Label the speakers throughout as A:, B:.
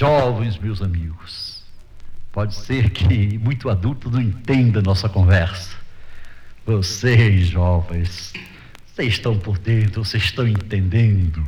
A: Jovens, meus amigos, pode ser que muito adulto não entenda nossa conversa. Vocês, jovens, vocês estão por dentro, vocês estão entendendo.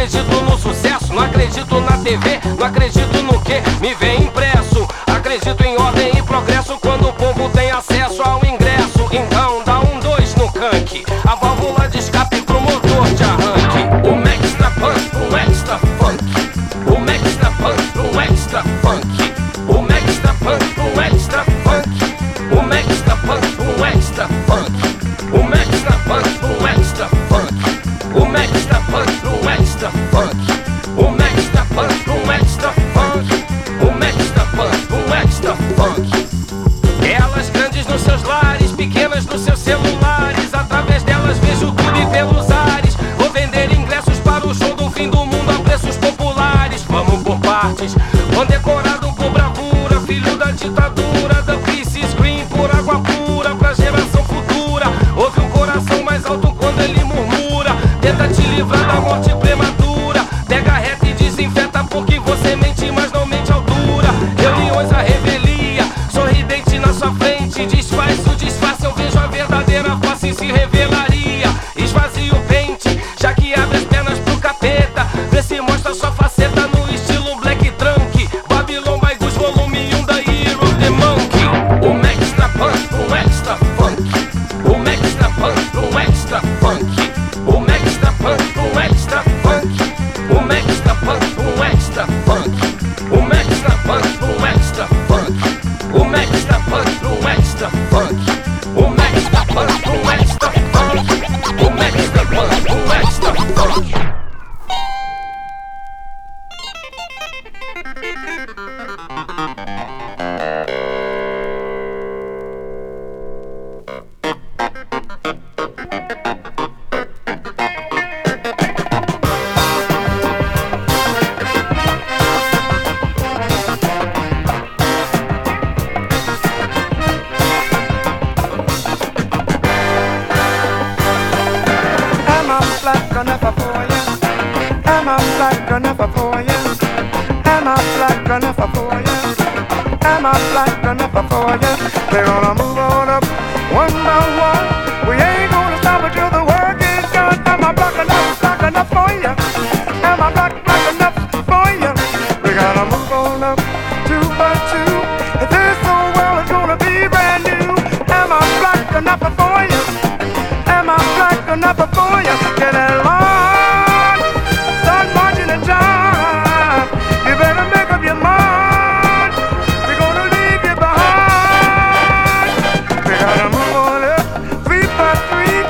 B: acredito no sucesso, não acredito na TV, não acredito no que me vê. three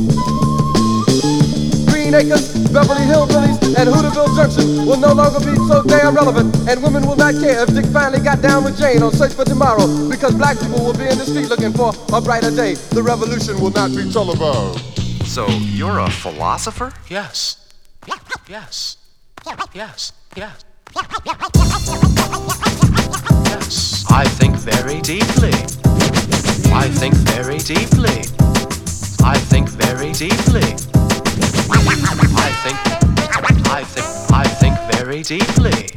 B: Green Acres, Beverly Hillbillies, and Hooterville Junction will no longer be so damn relevant, and women will not care if Dick finally got down with Jane on Search for Tomorrow, because black people will be in the street looking for a brighter day. The revolution will not be televised.
C: So you're a philosopher? Yes. Yes. Yes. Yes. Yes. I think very deeply. I think very deeply. I think very deeply. I think, I think, I think very deeply.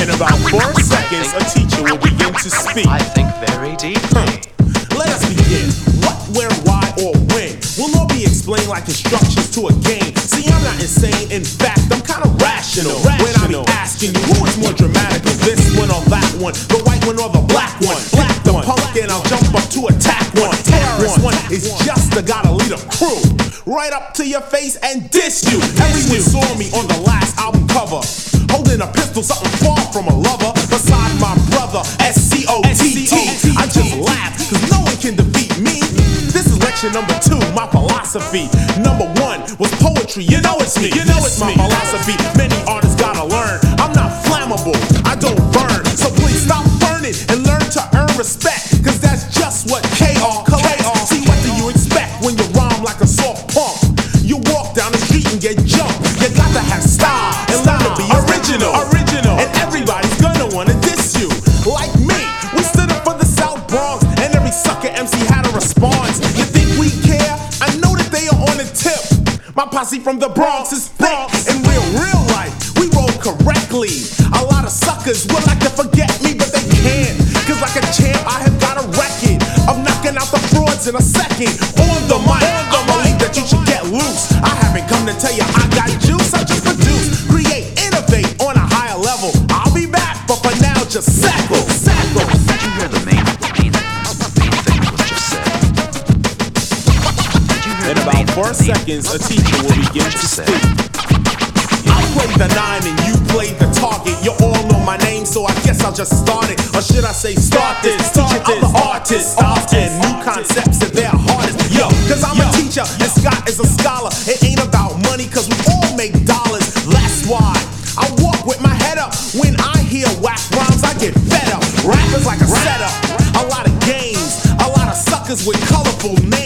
D: In about four seconds, a teacher will begin to speak.
C: I think very deeply.
D: Let us begin. What, where, why, or explained like instructions to a game. See, I'm not insane. In fact, I'm kind of rational. rational. When I be asking you who is more dramatic, this one or that one, the white one or the black one. Black the punk, and I'll jump up to attack one. Terrorist one is just the gotta lead a crew right up to your face and diss you. Everyone saw me on the last album cover. Holding a pistol, something far from a lover. Beside my brother, S C O T T. I just laugh, cause no one can defeat me. This is lecture number two, my philosophy. Number one was poetry. You know it's me. You know it's my philosophy. Many artists gotta learn. I'm not flammable. I don't burn. So please stop burning
E: and learn to earn respect. Cause from the Bronx is a teacher will begin to speak. I play the nine and you play the target. You all know my name, so I guess I'll just start it. Or should I say, start this? Teacher, I'm the artist. Often new concepts and they're hardest. Yo, cause I'm a teacher and Scott is a scholar. It ain't about money, cause we all make dollars. That's why I walk with my head up. When I hear whack rhymes, I get fed up. Rappers like a setup. A lot of games, a lot of suckers with colorful names.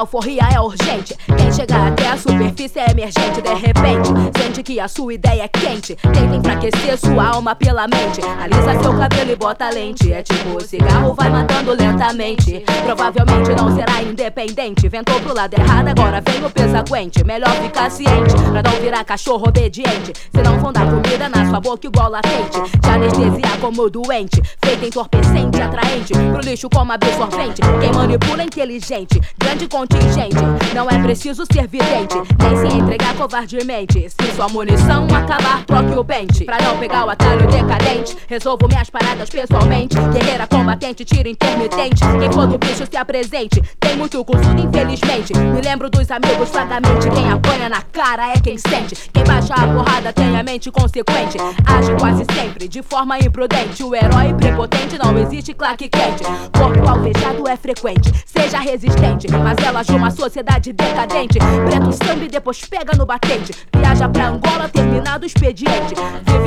F: alforria é urgente. Chegar até a superfície é emergente de repente. Sente que a sua ideia é quente. Tenta enfraquecer sua alma pela mente. Alisa seu cabelo e bota lente. É tipo, cigarro vai matando lentamente. Provavelmente não será independente. Ventou pro lado errado, agora vem o pesaguente. Melhor ficar ciente, pra não virar cachorro obediente. Se não vão dar comida na sua boca igual latente. Te anestesiar como doente. Feito entorpecente, atraente. Pro lixo como absorvente. Quem manipula é inteligente. Grande contingente. Não é preciso ser vidente, nem se entregar covardemente. Se sua munição acabar, troque o pente. Pra não pegar o atalho decadente, resolvo minhas paradas pessoalmente. Guerreira combatente, tiro intermitente. Quem for do bicho se apresente. Tem muito curso, infelizmente. Me lembro dos amigos vagamente. Quem apanha na cara é quem sente. Quem baixa a porrada tem a mente consequente. Age quase sempre de forma imprudente. O herói prepotente não existe claque quente. Corpo alvejado é frequente. Seja resistente, mas ela de uma sociedade decadente. Preto sangue depois pega no batente. Viaja pra Angola, terminado o expediente. Pouco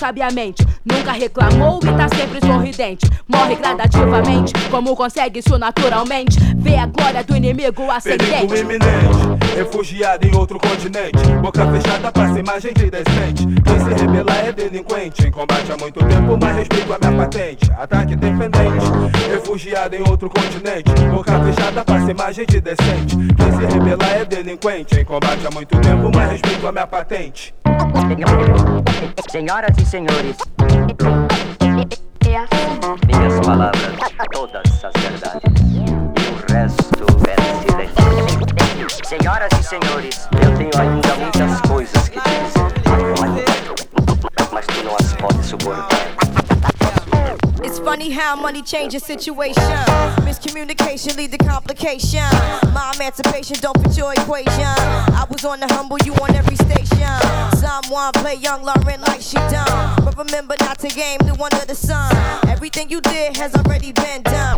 F: sabiamente. Nunca reclamou e tá sempre sorridente. Morre gradativamente, como consegue isso naturalmente. Vê a glória do inimigo
G: Perigo
F: ascendente.
G: iminente, refugiado em outro continente. Boca fechada, passa imagem de decente. Quem se rebelar é delinquente. Em combate há muito tempo, mas respeito a minha patente. Ataque defendente, refugiado em outro continente. Boca fechada, passa imagem de decente. Quem se rebelar é delinquente. Em combate há muito tempo, mas respeito a minha patente.
H: Senhoras e senhores, minhas palavras, todas as verdades. E o resto é silêncio. Senhoras e senhores, eu tenho ainda muitas
I: funny how money changes situation. Miscommunication lead to complication. My emancipation don't fit your equation. I was on the humble, you on every station. Someone play young Lauryn like she done. But remember not to game the one of the sun. Everything you did has already been done.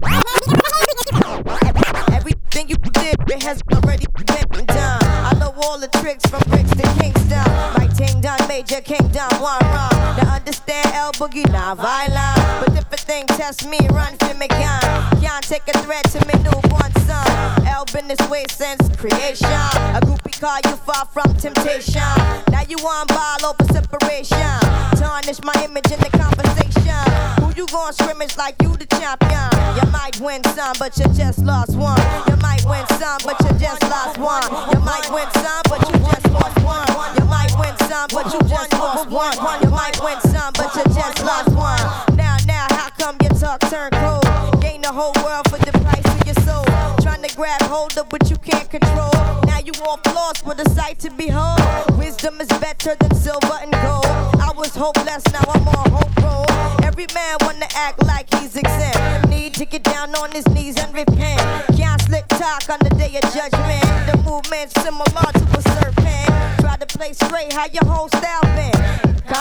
I: Everything you did it has already been done. I know all the tricks from bricks to Kingston. My ting done, major kingdom, one wrong. Now understand L Boogie, not violent. But different a test me, run for me gun. Can't take a threat to me newborn son. L been this way since creation. A groupie call you far from temptation. Now you on ball over separation. Tarnish my image in the conversation. Who you gon' scrimmage like you the champion? You might win some, but you just lost one. You might win some, but you just lost one. You might win some, but you just lost one. You might win some, but you just lost one. You might win some, but you just lost one. Now, now, talk turn cold? Gain the whole world for the price of your soul. Trying to grab hold of what you can't control. Now you all lost with a sight to behold. Wisdom is better than silver and gold. I was hopeless, now I'm on hope roll. Every man wanna act like he's exempt. Need to get down on his knees and repent. Can't slick talk on the day of judgment. The movement's similar to a serpent. Try to play straight, how your whole style been.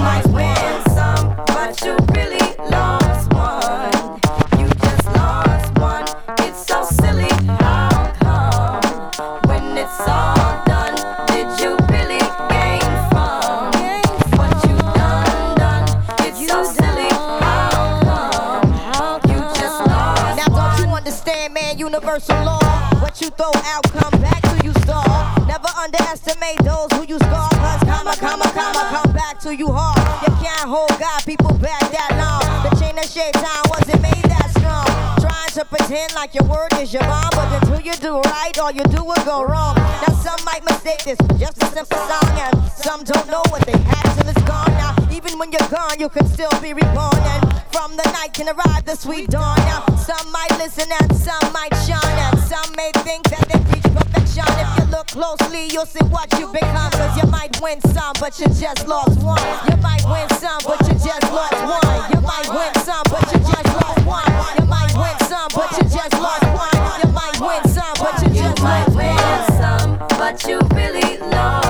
I: But you pretend like your word is your bond, but until you do right, all you do will go wrong. Now some might mistake this just a simple song, and some don't know what they had till it's gone. Now even when you're gone, you can still be reborn, and from the night can arrive the sweet dawn. Now some might listen and some might shine, and some may think that they reach perfection. If you look closely, you'll see what you become. Cause you might win some, but you just lost one. You might win some, but you just lost one. You might win some, but you just lost one. You might win some, but you just lost one. You might win some, but you just lost one. some, but you really lost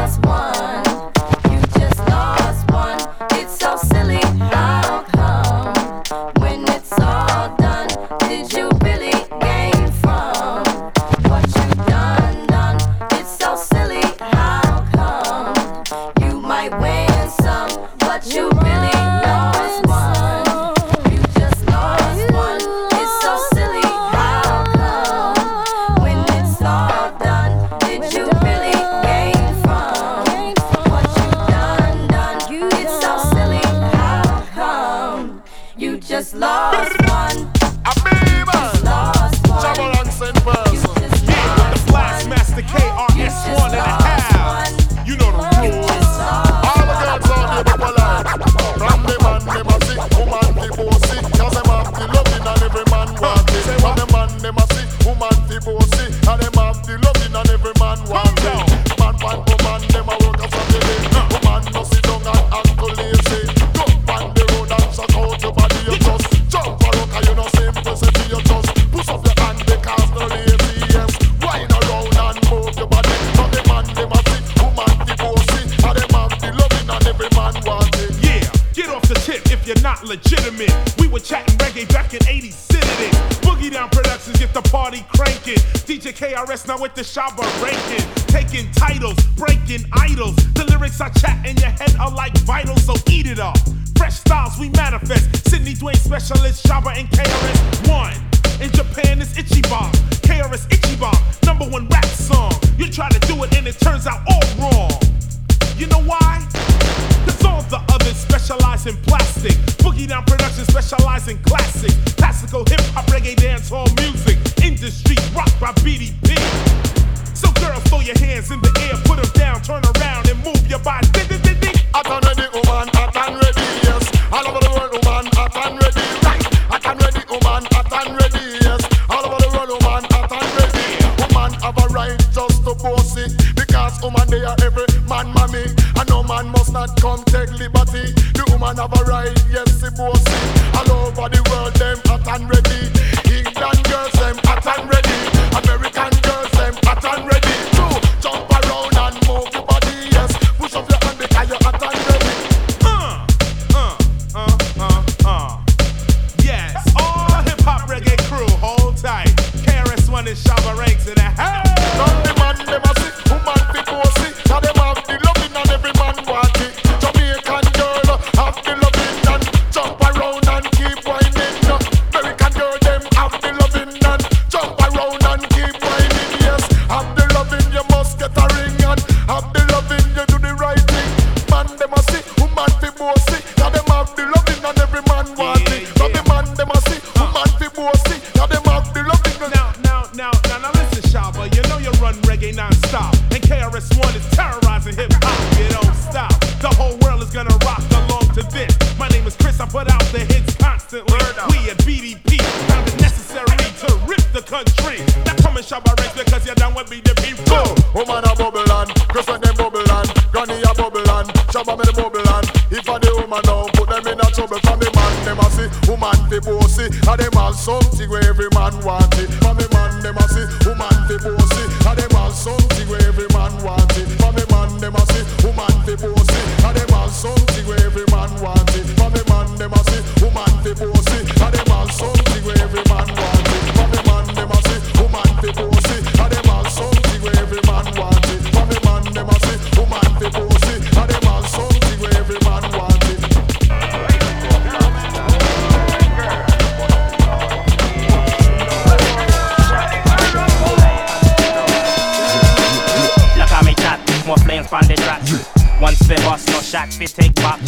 D: Now with the Shabba ranking. Taking titles, breaking idols. The lyrics I chat in your head are like vital, so eat it up. Fresh styles we manifest. Sydney Dwayne specialist, Shabba and KRS one. In Japan, it's Ichiban. KRS Ichiban, number one rap song. You try to do it and it turns out all wrong. You know why? Cause all the others specialize in plastic. Boogie Down Productions specialize in classics. Classical hip hop, reggae, dance hall music. Industry rock by BDP. Found it necessary to rip the country. Now come and Shabba ranks because you're down with BDP.
J: Go! Woman a bubble and Chris when them bubble and Granny a bubble and Shabba me the bubble and If a the woman now put them in a trouble From the man them a see Woman fi bossy And them all something where every man want it From the man them a see Woman fi bossy And them all something where every man want it From the man them a see Woman fi bossy And them all something where every man want it From the man them a see Woman fi bossy And them all something where every man want it From the man them a see fi bossy And them all something where every man want it. From the man them a see Woman fi bossy And them all something where every man want it.
K: Look at me chat, more flames on the track. Once fi bust, no shot fi take back.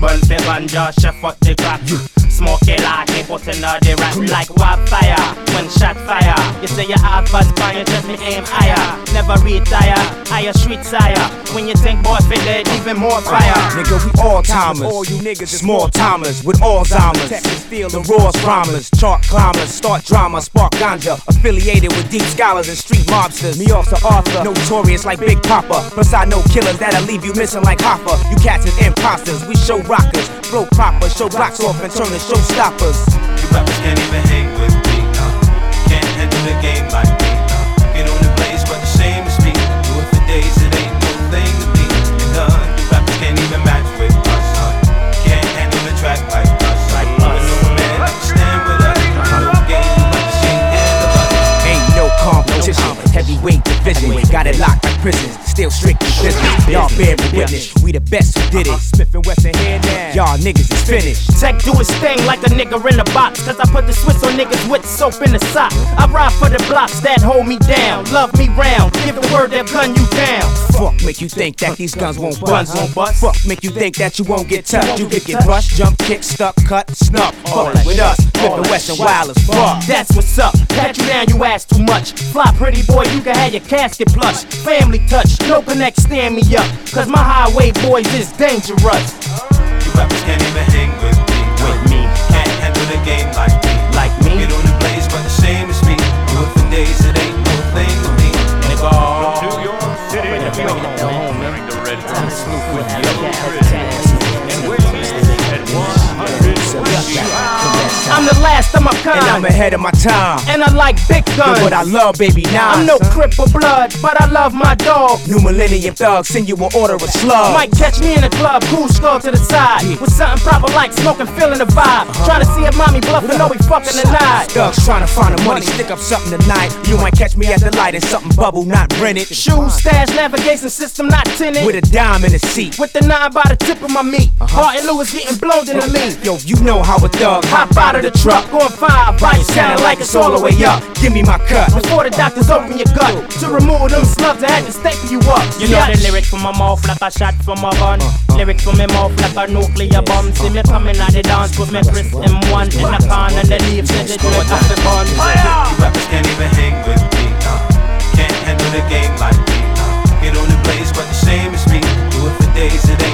K: Burn fi ganja, chef up the crack. Smoke it like it, put in the rat like wildfire. When shot fire, you say you have bad fire, just me aim higher. Never retire, higher street sire. When you think boy fi dead, even more fire.
L: Nigga, we all timers. All you niggas small timers with all Alzheimer's. The rawest rhymers, chart climbers, start drama, spark ganja. Affiliated with deep scholars and street mobsters. Me also Arthur, notorious like Big Papa. Plus I know killers that'll leave you missing like Hopper. You cats is imposters, we show rockers, flow proper, show blocks off and turn to showstoppers.
M: You rappers can't even hang with me, no. Can't handle the game like me, no. Get on the blaze, but the same as me. Do it for days, it ain't no thing to me. None, uh, you rappers can't even match with us, huh? Can't handle the track like us, like us. I know a man understand with us. No game, you rappers can't handle us.
L: Ain't no competition, heavyweight division. Got it locked like prisons, still strictly business. Y'all bear witness. We the best who did it. Uh-huh. Smith and Wesson here now. Y'all niggas is finished.
K: Tech do his thing like a nigga in a box. Cause I put the Swiss on niggas with soap in the sock. I ride for the blocks that hold me down. Love me round. Give the word that gun you down.
L: Fuck make you think that these guns won't
K: Guns
L: bust.
K: won't bust.
L: Fuck make you think that you won't get touched. You could get brushed, jump, kick, stuck, cut.
K: All
L: Fuck with us. Flip
K: All
L: and Wesson wild as fuck.
K: That's what's up. Pat you down, you ask too much. Fly pretty boy, you can have your casket plush. Family touch, no connect, stand me up. Cause my highway boys is dangerous.
M: You rappers can't even hang with me.
K: With me.
M: Can't handle the game like me.
K: Like me. Kind.
L: And I'm ahead of my time.
K: And I like big guns.
L: Yo, but I love baby now.
K: I'm no crip or blood, but I love my dog.
L: New millennium thug, send you an order of slug.
K: Might catch me in the club, cool skull to the side. With something proper like smoking, feeling the vibe. Uh-huh. Trying to see if mommy bluffing, know we fucking tonight.
L: Thugs trying to find the money, stick up something tonight. You might catch me at the light and something bubble, not rented.
K: Shoes, stash, navigation system not tinted.
L: With a dime in the seat.
K: With the nine by the tip of my meat. Uh-huh. Martin Lewis getting blown in the lead.
L: Yo, you know how a thug
K: Hop out of the truck, going five bites, sounding like it's all the way up.
L: Give me my cut.
K: Before the doctors open your gut to remove them slugs, I had to staple you up. You know the lyrics from my mouth like a shot from a gun. Lyrics from my mouth like a nuclear bomb. See me coming at the dance with me Chris M1 in the corner, the leaves said the drink off the bun.
M: You rappers can't even hang with me. Nah. Can't handle the game like me. Nah. Get on the blaze, but the same as me. Do it for days, it ain't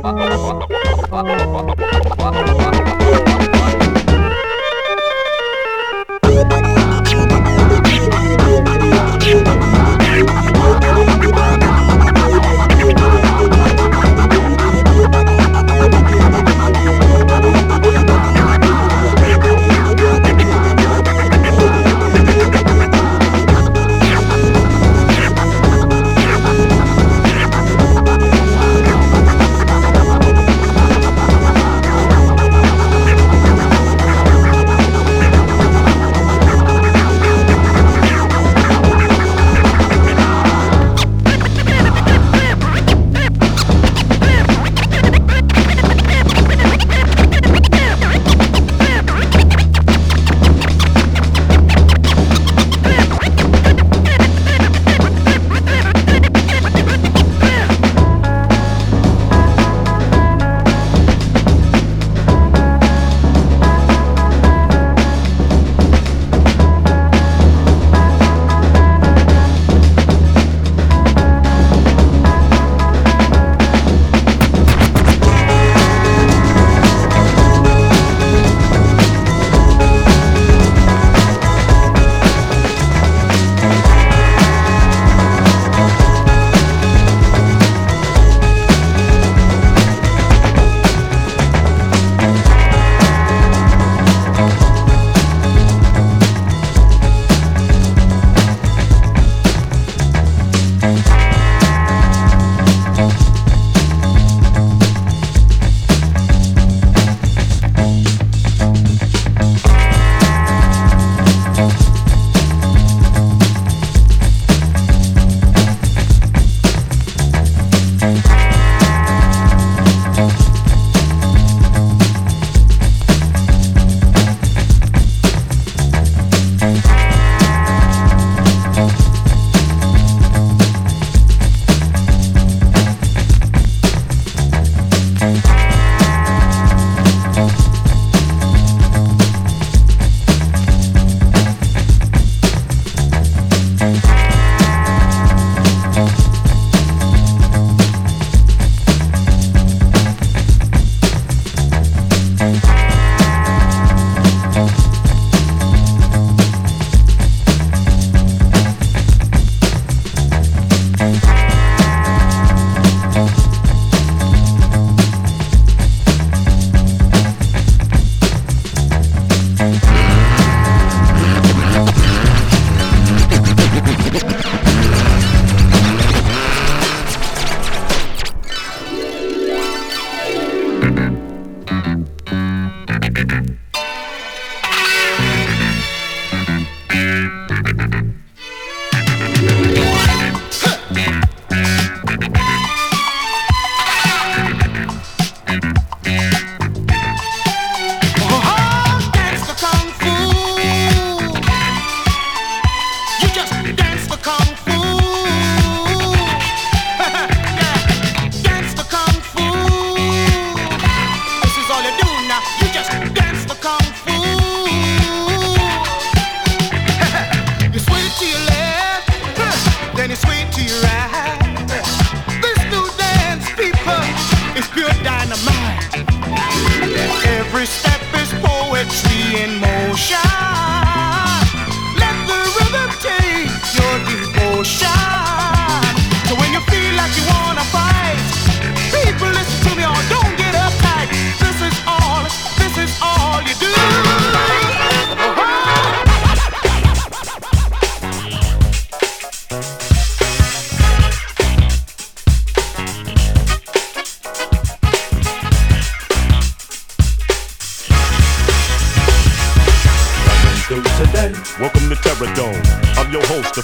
N: あパ
E: パパパパパパパ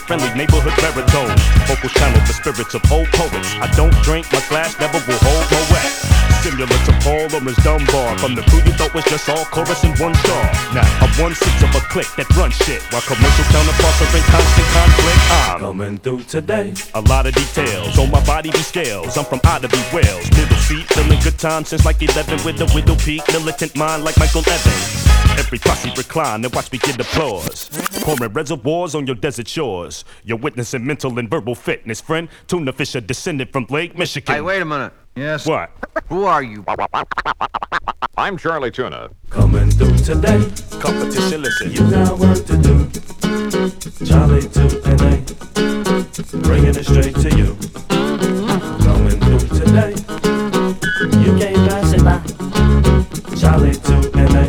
E: friendly neighborhood baritone. Vocals channel the spirits of old poets. I don't drink, my glass never will hold no wet stimulus of Paul Dunbar From the crew you thought was just all chorus and one star. Now I'm one sixth of a click that runs shit, while commercial counterparts are in constant conflict. I'm
O: coming through today.
P: A lot of details on my body be scales. I'm from Ottawa, Wales. Middle seat, feeling good times since like 11 with a widow peak, militant mind like Michael Evans. Every posse recline and watch me get applause. Pouring reservoirs on your desert shores. You're witnessing mental and verbal fitness, friend. Tuna fish are descended from Lake Michigan.
Q: Hey, wait a minute. Yes.
P: What?
Q: Who are you?
R: I'm Charlie Tuna.
O: Coming through today.
P: Competition, listen.
O: You got work to do. Charlie to NA. Bringing it straight to you. Coming through today. You can't pass it by. Chali 2na.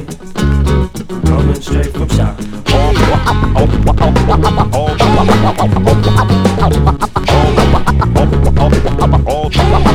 O: Coming straight from shop.
S: Go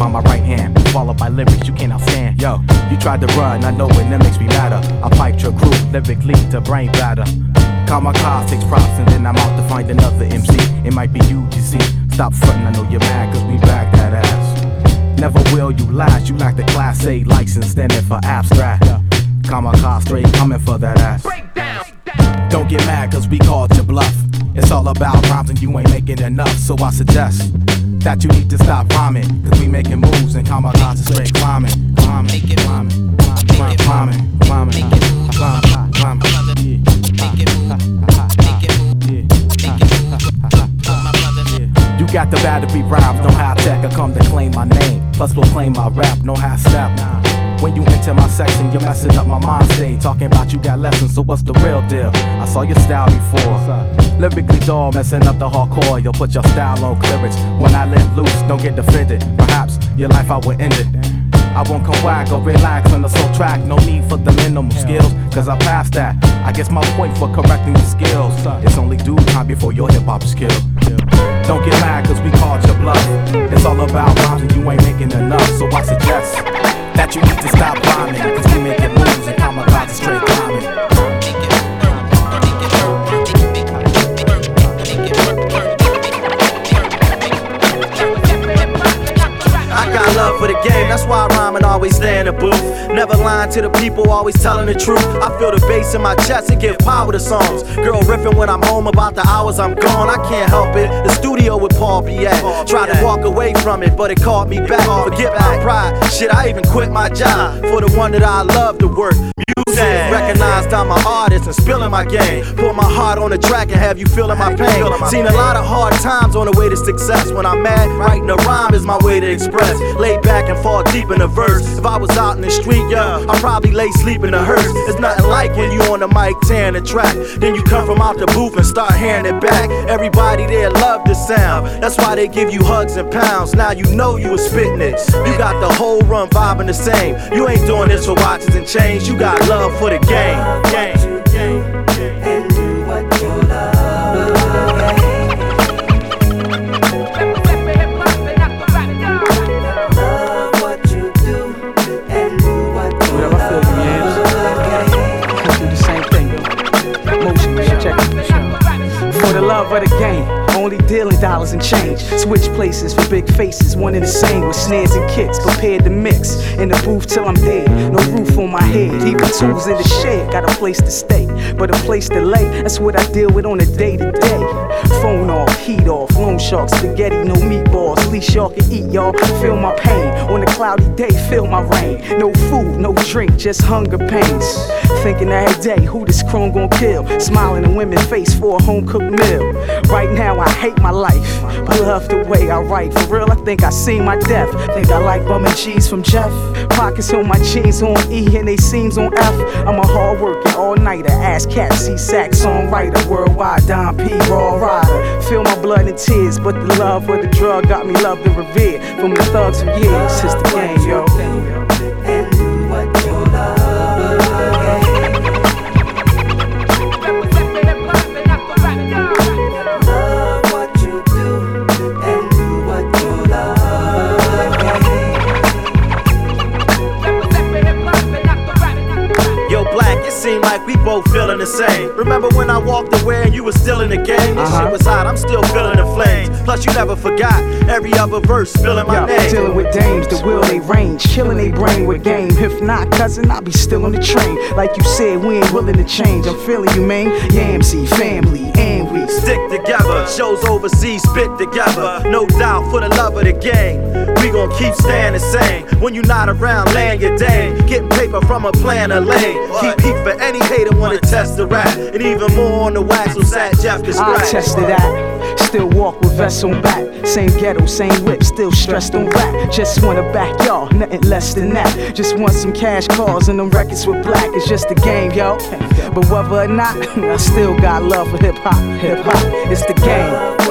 L: by my right hand. Followed by lyrics you cannot stand. Yo, you tried to run, I know it, that makes me madder. I piped your crew, lyrically to brain batter. Call my car, six props, and then I'm out to find another MC. It might be you, you see. Stop frontin', I know you're mad, cause we back that ass. Never will you last, you lack the class A license, standing for abstract. Car straight, coming for that ass. Break down. Don't get mad, cause we called your bluff. It's all about rhymes and you ain't making enough, so I suggest that you need to stop rhyming. Cause we making moves and is straight climbing. Climbing, climbing, climbing, climbing, climbing, climbing, climbing. You got the battery rhymes, no high tech. I come to claim my name, plus proclaim my rap, no high step. When you enter my section, you're messing up my mind state. Talking about you got lessons, so what's the real deal? I saw your style before. Lyrically dull, messing up the hardcore. You'll put your style on clearance. When I let loose, don't get defended. Perhaps your life I will end it. I won't come whack or relax on the soul track. No need for the minimal skills, cause I passed that. I guess my point for correcting the skills. It's only due time before your hip hop skill. Don't get mad cause we called your bluff. It's all about rhymes and you ain't making enough. So I suggest that you need to stop bombing. Cause we make it moves and kamikaze straight climbing.
T: for the booth. Never lying to the people, always telling the truth. I feel the bass in my chest and give power to songs. Girl riffing when I'm home about the hours I'm gone. I can't help it. The studio with Paul be at. Tried to walk away from it, but it called me back. Forget my pride. Shit, I even quit my job for the one that I love to work. Music. Recognized I'm an artist and spilling my game. Put my heart on the track and have you feeling my pain. Seen a lot of hard times on the way to success. When I'm mad, writing a rhyme is my way to express. Lay back and fall deep in the verse. If I was out in the street, yeah, I'd probably lay sleep in the hearse. It's nothing like when you on the mic tearing the track. Then you come from out the booth and start hearing it back. Everybody there love the sound. That's why they give you hugs and pounds. Now you know you was spitting it. You got the whole run vibing the same. You ain't doing this for watches and chains. You got love for the game. game.
U: Dealing dollars and change. Switch places for big faces, one and the same with snares and kicks. Prepared to mix in the booth till I'm dead. No roof on my head, even tools in the shed. Got a place to stay, but a place to lay. That's what I deal with on a day to day. Phone off, heat off, loan shark, spaghetti, no meatballs. Least y'all can eat, y'all. Feel my pain on a cloudy day, feel my rain. No food, no drink, just hunger pains. Thinking every day, who this chrome gon' kill? Smiling in women's face for a home cooked meal. Right now, I hate my life, but love the way I write. For real, I think I seen my death. Think I like bum and cheese from Jeff. Pockets on my jeans on E and they seams on F. I'm a hard working all nighter, ass cat, C sax songwriter, worldwide Don P raw rider. Feel my blood and tears, but the love of the drug got me loved and revered from the thugs for years. It's the game. Yo,
T: we both feeling the same. Remember when I walked away and you was still in the game? This shit uh-huh. was hot, I'm still feeling the flames. Plus, you never forgot every other verse spilling my
U: Yo,
T: name.
U: Dealing with dames, the will they range, killing they brain with game. If not, cousin, I'll be still on the train. Like you said, we ain't willing to change. I'm feeling you, man. Yamsy, family, and
T: Stick together, shows overseas, spit together. No doubt for the love of the game. We gon' keep staying the same. When you not around, laying your day. Getting paper from a plan of lane. Keep heat for any hater wanna test the rap. And even more on the wax so Sat Jeff can
U: I tested that. Still walk with vests on back. Same ghetto, same whip, still stressed on rap. Just wanna back y'all, nothing less than that. Just want some cash calls and them records with black. It's just a game, yo. But whether or not, I still got love for hip hop. Hip hop, it's the game.